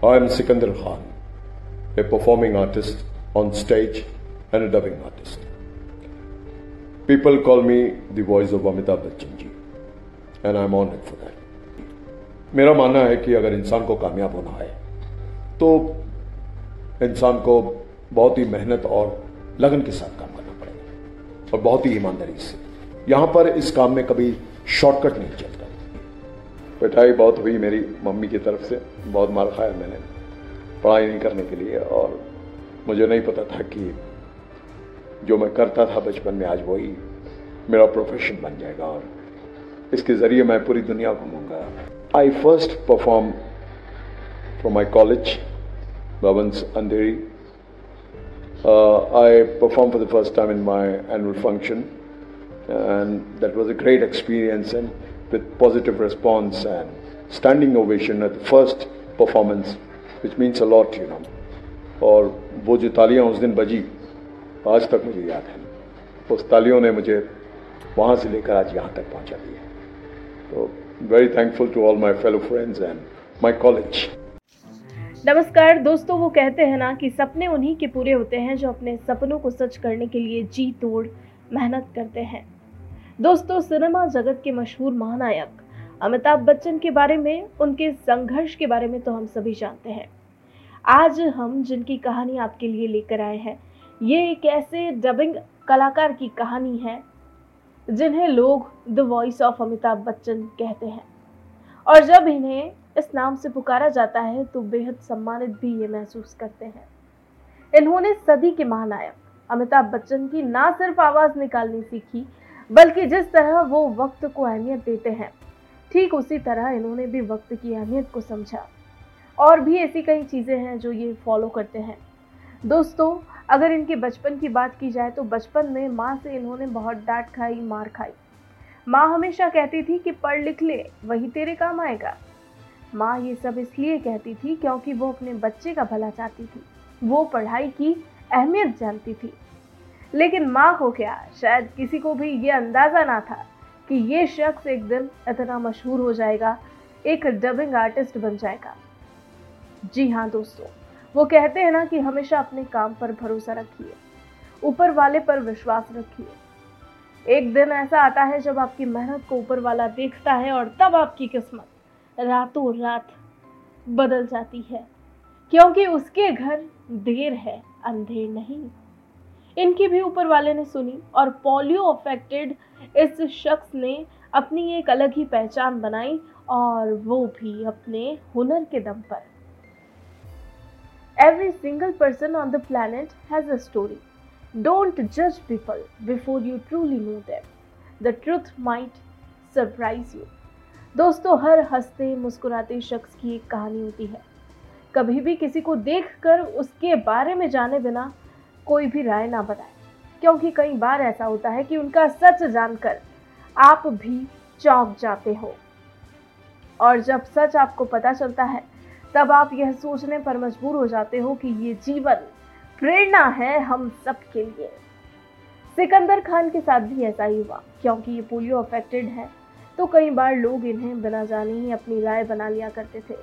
I am Sikandar Khan, a performing artist on stage and a dubbing artist. People call me the voice of Amitabh Bachchan ji, and I'm honored for that. मेरा मानना है कि अगर इंसान को कामयाब होना है तो इंसान को बहुत ही मेहनत और लगन के साथ काम करना पड़ेगा और बहुत ही ईमानदारी से यहाँ पर इस काम में कभी शॉर्टकट नहीं चलता पिटाई बहुत हुई मेरी मम्मी की तरफ़ से। बहुत मार खाया मैंने। पढ़ाई नहीं करने के लिए और मुझे नहीं पता था कि जो मैं करता था बचपन में आज वही मेरा प्रोफेशन बन जाएगा और इसके ज़रिए मैं पूरी दुनिया घूमूँगा। I first perform from my college Andheri. Uh, I performed for the first time in my annual function, and that was a great experience and with positive response and standing ovation at the first performance, which means a lot, you know. और वो जो तालियाँ उस दिन बजी आज तक मुझे याद है। उस तालियों ने मुझे वहाँ से लेकर आज यहाँ तक पहुँचा दिया। तो very thankful to all my fellow friends and my college नमस्कार दोस्तों वो कहते हैं ना कि सपने उन्हीं के पूरे होते हैं जो अपने सपनों को सच करने के लिए जी तोड़ मेहनत करते हैं। दोस्तों, सिनेमा जगत के मशहूर महानायक अमिताभ बच्चन के बारे में, उनके संघर्ष के बारे में तो हम सभी जानते हैं। आज हम जिनकी कहानी आपके लिए लेकर आए हैं, ये एक ऐसे डबिंग कलाकार की कहानी है, जिन्हें लोग the voice of Amitabh Bachchan कहते हैं। और जब इन्हें इस नाम से पुकारा जाता है तो बेहद सम्मानित भी ये महसूस करते हैं। इन्होंने सदी के महानायक अमिताभ बच्चन की ना सिर्फ़ आवाज़ निकालनी सीखी बल्कि जिस तरह वो वक्त को अहमियत देते हैं, ठीक उसी तरह इन्होंने भी वक्त की अहमियत को समझा। और भी ऐसी कई चीज़ें हैं जो ये फॉलो करते हैं। दोस्तों, अगर इनके बचपन की बात की जाए तो बचपन में माँ से इन्होंने बहुत डांट खाई, मार खाई। माँ हमेशा कहती थी कि पढ़ लिख ले, वही तेरे काम आएगा। माँ ये सब इसलिए कहती थी क्योंकि वो अपने बच्चे का भला चाहती थी। वो पढ़ाई की अहमियत जानती थी। लेकिन माँ को क्या? शायद किसी को भी ये अंदाज़ा ना था कि ये शख्स एक दिन इतना मशहूर हो जाएगा, एक डबिंग आर्टिस्ट बन जाएगा। जी हाँ दोस्तों, वो कहते हैं ना कि हमेशा अपने काम पर भरोसा रखिए, ऊपर वाले पर विश्वास रखिए। एक दिन ऐसा आता है जब आपकी मेहनत को ऊपर वाला देखता है और तब आपकी किस्मत रातों रात बदल जाती है, क्योंकि उसके घर देर है, अंधेर नहीं। इनकी भी ऊपर वाले ने सुनी और पोलियो अफेक्टेड इस शख्स ने अपनी एक अलग ही पहचान बनाई और वो भी अपने हुनर के दम पर Every single person on the planet has a story. Don't judge people before you truly know them. The truth might surprise you. दोस्तों, हर हँसते, मुस्कुराते शख्स की एक कहानी होती है कभी भी किसी को देखकर उसके बारे में जाने बिना कोई भी राय ना बनाए क्योंकि कई बार ऐसा होता है कि उनका सच जानकर आप भी चौंक जाते हो। और जब सच आपको पता चलता है, तब आप यह सोचने पर मजबूर हो जाते हो कि ये जीवन प्रेरणा है हम सब के लिए। सिकंदर खान के साथ भी ऐसा ही हुआ। क्योंकि ये पोलियो अफेक्टेड है तो कई बार लोग इन्हें बिना जाने ही अपनी राय बना लिया करते थे।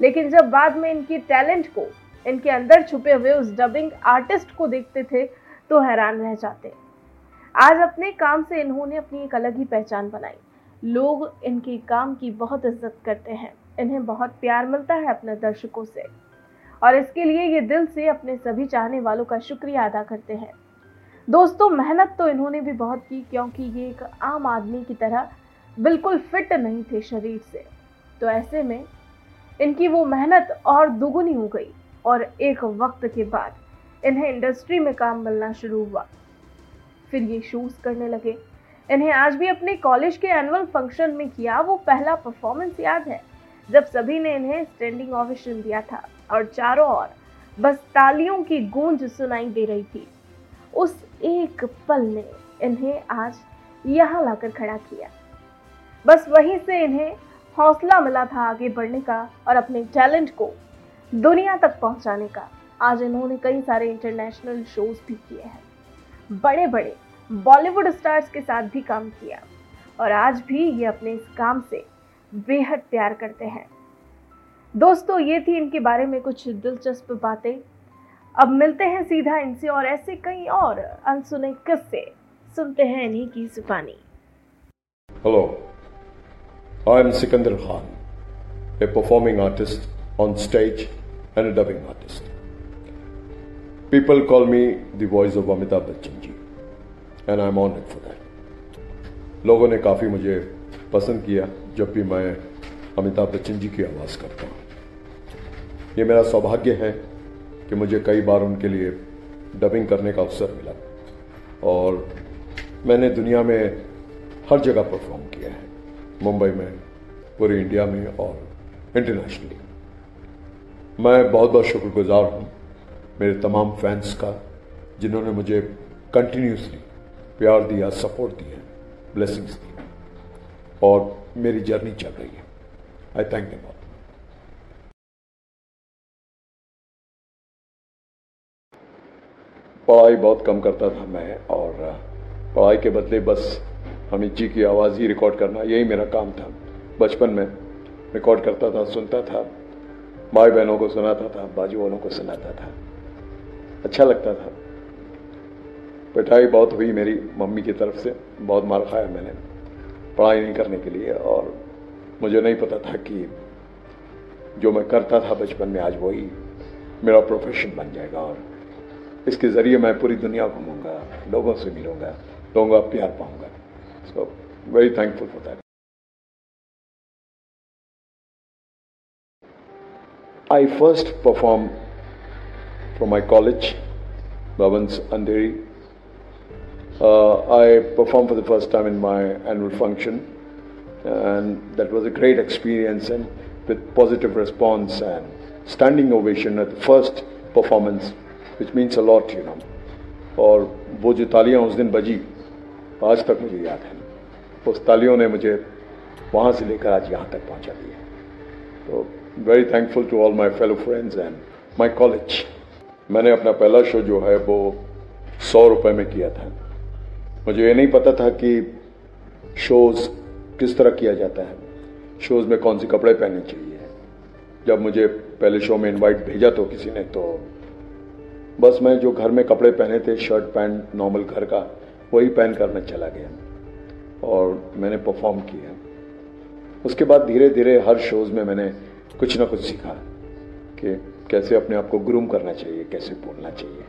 लेकिन जब बाद में इनकी टैलेंट को इनके अंदर छुपे हुए उस डबिंग आर्टिस्ट को देखते थे तो हैरान रह जाते। आज अपने काम से इन्होंने अपनी एक अलग ही पहचान बनाई। लोग इनके काम की बहुत इज़्ज़त करते हैं। इन्हें बहुत प्यार मिलता है अपने दर्शकों से। और इसके लिए ये दिल से अपने सभी चाहने वालों का शुक्रिया अदा करते हैं। दोस्तों, मेहनत तो इन्होंने भी बहुत की क्योंकि ये एक आम आदमी की तरह बिल्कुल फिट नहीं थे शरीर से। तो ऐसे में इनकी वो मेहनत और दुगुनी हो गई। और एक वक्त के बाद इन्हें इंडस्ट्री में काम मिलना शुरू हुआ। फिर ये शूज़ करने लगे। इन्हें आज भी अपने कॉलेज के एनुअल फ़ंक्शन में किया वो पहला परफॉर्मेंस याद है, जब सभी ने इन्हें स्टैंडिंग ओवेशन दिया था और चारों ओर बस तालियों की गूंज सुनाई दे रही थी। उस एक पल ने इन्हें आज यहाँ लाकर खड़ा किया। बस वहीं से इन्हें हौसला मिला था आगे बढ़ने का और अपने टैलेंट को दुनिया तक पहुँचाने का। आज इन्होंने कई सारे इंटरनेशनल शोज़ भी किए हैं। बड़े बड़े बॉलीवुड स्टार्स के साथ भी काम किया। और आज भी ये अपने इस काम से बेहद प्यार करते हैं। दोस्तों, ये थी इनके बारे में कुछ दिलचस्प बातें। अब मिलते हैं सीधा इनसे और ऐसे कई और अनसुने किस्से। सुनते हैं इन्हीं की जुबानी। Hello I am Sikandar Khan a performing artist on stage and a dubbing artist. People call me the voice of Amitabh Bachchan ji, and I'm honored for that. लोगों ने काफ़ी मुझे पसंद किया जब भी मैं अमिताभ बच्चन जी की आवाज़ करता हूँ ये मेरा सौभाग्य है कि मुझे कई बार उनके लिए डबिंग करने का अवसर मिला और मैंने दुनिया में हर जगह परफॉर्म किया है मुंबई में पूरी इंडिया में और इंटरनेशनली मैं बहुत बहुत शुक्रगुजार हूँ मेरे तमाम फैंस का, जिन्होंने मुझे कंटिन्यूसली प्यार दिया सपोर्ट दिया ब्लेसिंग्स दी और मेरी जर्नी चल रही है। आई थैंक यू ऑल पढ़ाई बहुत कम करता था मैं और पढ़ाई के बदले बस अमित जी की आवाज़ ही रिकॉर्ड करना, यही मेरा काम था। बचपन में रिकॉर्ड करता था, सुनता था। माई बहनों को सुनाता था बाजू वालों को सुनाता था। अच्छा लगता था। पिटाई बहुत हुई मेरी मम्मी की तरफ़ से, बहुत मार खाया मैंने, पढ़ाई नहीं करने के लिए, और मुझे नहीं पता था कि जो मैं करता था बचपन में, आज वही मेरा प्रोफेशन बन जाएगा, और इसके ज़रिए मैं पूरी दुनिया घूमूँगा, लोगों से मिलूँगा, लोगों का प्यार पाऊँगा। So very thankful for that I first performed from my college, Bhavans Andheri. Uh, I performed for the first time in my annual function and that was a great experience and with positive response and standing ovation at the first performance which means a lot you know और वो जो तालियां उस दिन बजी आज तक मुझे याद है उस तालियों ने मुझे वहाँ से लेकर आज यहाँ तक पहुँचा दिया तो very thankful to all my fellow friends and my college मैंने अपना पहला शो जो है वो सौ रुपये में किया था। मुझे ये नहीं पता था कि शोज़ किस तरह किया जाता है। शोज़ में कौन से कपड़े पहनने चाहिए। जब मुझे पहले शो में इनवाइट भेजा तो किसी ने तो बस मैं जो घर में कपड़े पहने थे शर्ट पैंट नॉर्मल घर का, वही पहन कर मैं चला गया। और मैंने परफॉर्म किया। उसके बाद धीरे धीरे हर शोज़ में मैंने कुछ ना कुछ सीखा कि कैसे अपने आप को ग्रूम करना चाहिए, कैसे बोलना चाहिए।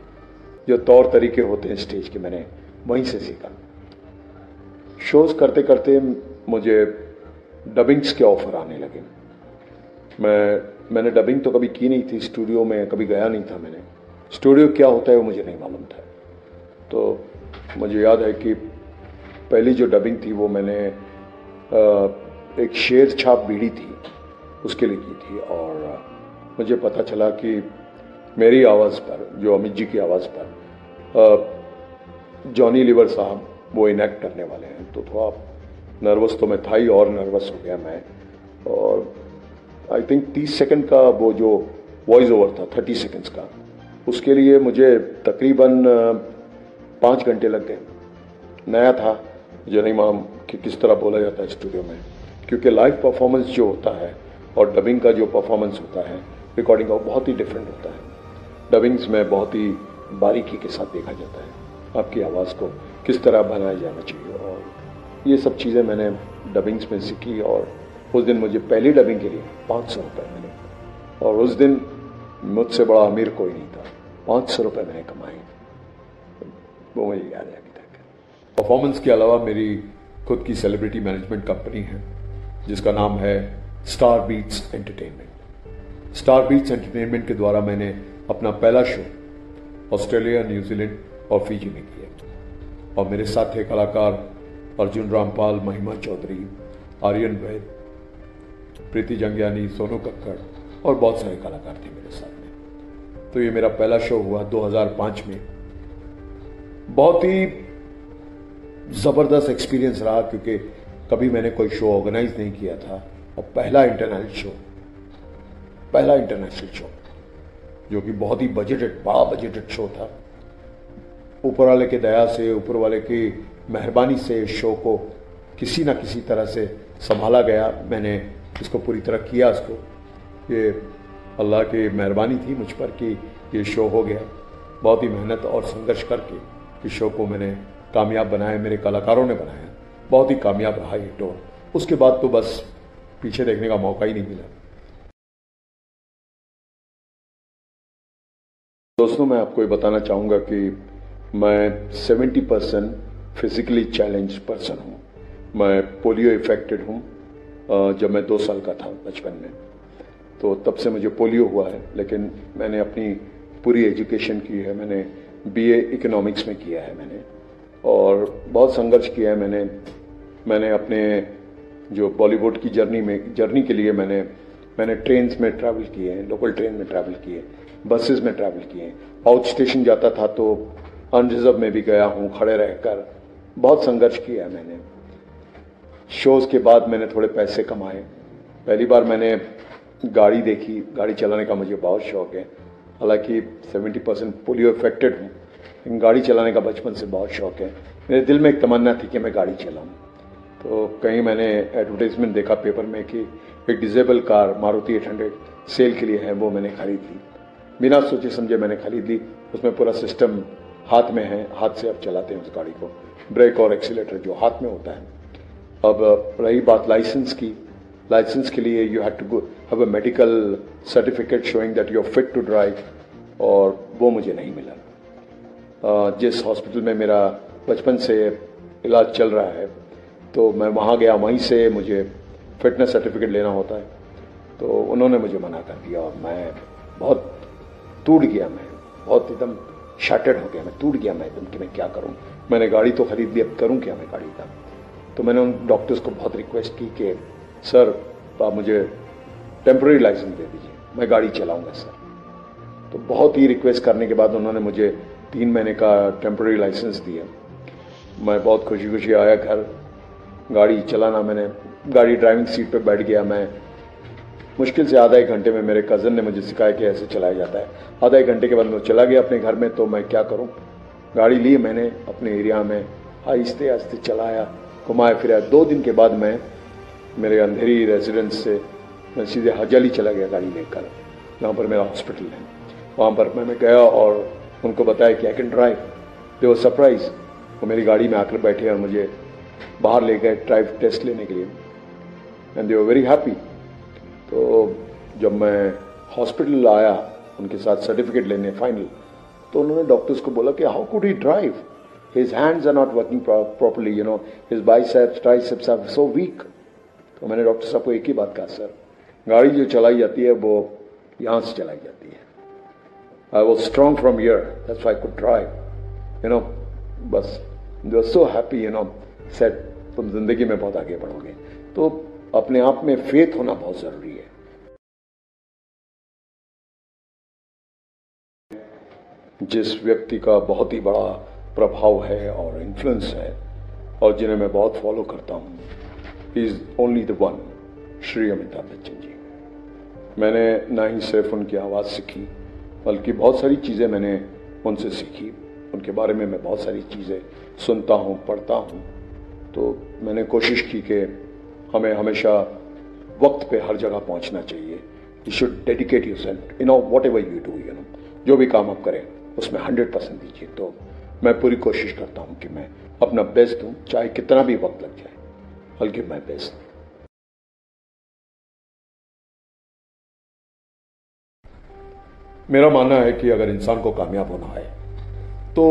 जो तौर तरीके होते हैं स्टेज के, मैंने वहीं से सीखा। शोज़ करते करते मुझे डबिंग्स के ऑफ़र आने लगे। मैं, मैंने डबिंग तो कभी की नहीं थी स्टूडियो में, कभी गया नहीं था मैंने। स्टूडियो क्या होता है वो मुझे नहीं मालूम था। तो मुझे याद है कि पहली जो डबिंग थी वो मैंने एक शेर छाप बीड़ी थी। उसके लिए की थी और मुझे पता चला कि मेरी आवाज़ पर, जो अमित जी की आवाज़ पर जॉनी लिवर साहब वो इनेक्ट करने वाले हैं। तो थोड़ा नर्वस तो मैं था ही और नर्वस हो गया मैं। और आई थिंक तीस सेकंड का वो जो वॉइस ओवर था थर्टी सेकंड्स का, उसके लिए मुझे तकरीबन पाँच घंटे लग गए। नया था, मुझे नहीं मालूम कि किस तरह बोला जाता है स्टूडियो में, क्योंकि लाइव परफॉर्मेंस जो होता है और डबिंग का जो परफॉर्मेंस होता है रिकॉर्डिंग का बहुत ही डिफरेंट होता है। डबिंग्स में बहुत ही बारीकी के साथ देखा जाता है। आपकी आवाज़ को किस तरह बनाया जाना चाहिए और ये सब चीज़ें मैंने डबिंग्स में सीखी और उस दिन मुझे पहली डबिंग के लिए पाँच सौ रुपये मिले। और उस दिन मुझसे बड़ा अमीर कोई नहीं था। पाँच सौ रुपये मैंने कमाए। वो मुझे याद है अभी तक। परफॉर्मेंस के अलावा मेरी खुद की सेलिब्रिटी मैनेजमेंट कंपनी है, जिसका नाम है Star Beats Entertainment Star Beats Entertainment के द्वारा मैंने अपना पहला शो ऑस्ट्रेलिया न्यूजीलैंड और फिजी में किया। और मेरे साथ थे कलाकार अर्जुन रामपाल, महिमा चौधरी, आर्यन वैद प्रीति जंगियानी, सोनू कक्कड़ और बहुत सारे कलाकार थे मेरे साथ में। तो ये मेरा पहला शो हुआ 2005 में। बहुत ही ज़बरदस्त एक्सपीरियंस रहा क्योंकि कभी मैंने कोई शो ऑर्गेनाइज नहीं किया था। और पहला इंटरनेशनल शो पहला इंटरनेशनल शो जो कि बहुत ही बजटेड बड़ा बजटेड शो था। ऊपर वाले के दया से, ऊपर वाले की मेहरबानी से शो को किसी ना किसी तरह से संभाला गया। मैंने इसको पूरी तरह किया इसको। ये अल्लाह की मेहरबानी थी मुझ पर कि ये शो हो गया। बहुत ही मेहनत और संघर्ष करके इस शो को मैंने कामयाब बनाया, मेरे कलाकारों ने बनाया। बहुत ही कामयाब रहा ये टोर उसके बाद तो बस पीछे देखने का मौका ही नहीं मिला। दोस्तों, मैं आपको ये बताना चाहूँगा कि मैं 70 परसेंट फिजिकली चैलेंज पर्सन हूँ। मैं पोलियो इफेक्टेड हूँ जब मैं दो साल का था बचपन में। तो तब से मुझे पोलियो हुआ है, लेकिन मैंने अपनी पूरी एजुकेशन की है, मैंने बीए इकोनॉमिक्स में किया है मैंने। और बहुत संघर्ष किया है मैंने। मैंने अपने जो बॉलीवुड की जर्नी में जर्नी के लिए मैंने मैंने ट्रेन में ट्रैवल किए हैं लोकल ट्रेन में ट्रैवल किए बसेस में ट्रैवल किए हैं। आउट स्टेशन जाता था तो अनरिजर्व में भी गया हूँ, खड़े रहकर बहुत संघर्ष किया है मैंने। शोज़ के बाद मैंने थोड़े पैसे कमाए। पहली बार मैंने गाड़ी देखी, गाड़ी चलाने का मुझे बहुत शौक है। हालाँकि 70 परसेंट पोलियो इफेक्टेड हूँ, लेकिन गाड़ी चलाने का बचपन से बहुत शौक है। मेरे दिल में एक तमन्ना थी कि मैं गाड़ी चलाऊँ। तो कहीं मैंने एडवर्टाइजमेंट देखा पेपर में कि एक डिजेबल कार मारुति 800 सेल के लिए है, वो मैंने खरीद ली। बिना सोचे समझे मैंने खरीद ली। उसमें पूरा सिस्टम हाथ में है, हाथ से अब चलाते हैं उस गाड़ी को। ब्रेक और एक्सीटर जो हाथ में होता है। अब रही बात लाइसेंस की। लाइसेंस के लिए you have to have a medical certificate showing that you are fit to drive और वो मुझे नहीं मिला। जिस हॉस्पिटल में मेरा बचपन से इलाज चल रहा है तो मैं वहाँ गया, वहीं से मुझे फिटनेस सर्टिफिकेट लेना होता है। तो उन्होंने मुझे मना कर दिया और मैं बहुत टूट गया, मैं बहुत एकदम शार्टेड हो गया, मैं टूट गया, मैं एकदम कि मैं क्या करूँ? मैंने गाड़ी तो खरीद ली, अब करूँ क्या मैं गाड़ी का? तो मैंने उन डॉक्टर्स को बहुत रिक्वेस्ट की कि, सर, आप मुझे टेम्प्रेरी लाइसेंस दे दीजिए, मैं गाड़ी चलाऊँगा, सर। तो बहुत ही रिक्वेस्ट करने के बाद उन्होंने मुझे तीन महीने का टेम्प्रेरी लाइसेंस दिया। मैं बहुत खुशी खुशी आया घर गाड़ी चलाना मैंने, गाड़ी ड्राइविंग सीट पे बैठ गया मैं। मुश्किल से आधा एक घंटे में मेरे कज़न ने मुझे सिखाया कि ऐसे चलाया जाता है। आधा एक घंटे के बाद मैं चला गया अपने घर में तो मैं क्या करूँ? गाड़ी ली मैंने अपने एरिया में, आहिस्ते आहिस्ते चलाया, घुमाया फिराया। दो दिन के बाद मैं, मेरे अंधेरी रेजिडेंस से मैं सीधे हजली चला गया गाड़ी लेकर, जहाँ पर मेरा हॉस्पिटल है। वहाँ पर मैं गया और उनको बताया कि आई कैन ड्राइव दे वो सरप्राइज़ वो मेरी गाड़ी में आकर बैठे और मुझे बाहर ले गए ड्राइव टेस्ट लेने के लिए। एंड दे वर हैप्पी तो जब मैं हॉस्पिटल आया, उनके साथ सर्टिफिकेट लेने फाइनल तो उन्होंने डॉक्टर्स को बोला कि how could he drive his hands are not working properly you know his biceps triceps are so weak तो मैंने डॉक्टर साहब को एक ही बात कहा सर गाड़ी जो चलाई जाती है, वो यहाँ से चलाई जाती है। I was strong from year that's I could drive you know बस they so happy you know set तुम ज़िंदगी में बहुत आगे बढ़ोगे। तो अपने आप में फेथ होना बहुत ज़रूरी है। जिस व्यक्ति का बहुत ही बड़ा प्रभाव है और इन्फ्लुएंस है, और जिन्हें मैं बहुत फॉलो करता हूँ is only the one Shri Amitabh Bachchan ji. मैंने ना ही सिर्फ़ उनकी आवाज़ सीखी, बल्कि बहुत सारी चीज़ें मैंने उनसे सीखी। उनके बारे में मैं बहुत सारी चीज़ें सुनता हूँ, पढ़ता हूँ। तो मैंने कोशिश की कि हमें हमेशा वक्त पे हर जगह पहुँचना चाहिए। You should dedicate yourself you know whatever you do you know जो भी काम आप करें, उसमें हंड्रेड परसेंट दीजिए। तो मैं पूरी कोशिश करता हूँ कि मैं अपना बेस्ट दूँ चाहे कितना भी वक्त लग जाए। बल्कि मैं बेस्ट मेरा मानना है कि अगर इंसान को कामयाब होना है तो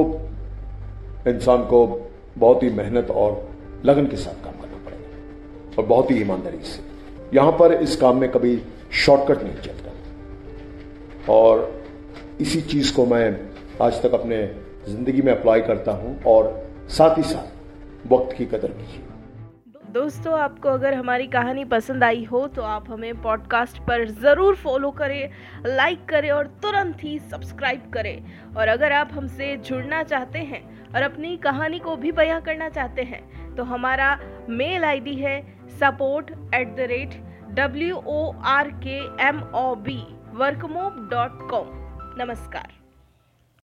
इंसान को बहुत ही मेहनत और लगन के साथ काम करना पड़ेगा। और बहुत ही ईमानदारी से। यहाँ पर इस काम में कभी शॉर्टकट नहीं चलता और इसी चीज़ को मैं आज तक अपने ज़िंदगी में अप्लाई करता हूँ और साथ ही साथ वक्त की कदर कीजिए। दोस्तों, आपको अगर हमारी कहानी पसंद आई हो तो आप हमें पॉडकास्ट पर ज़रूर फॉलो करें लाइक करें और तुरंत ही सब्सक्राइब करें। और अगर आप हमसे जुड़ना चाहते हैं और अपनी कहानी को भी बयां करना चाहते हैं तो हमारा मेल आईडी है support at the rate W O R K M O B, Workmob dot com. नमस्कार।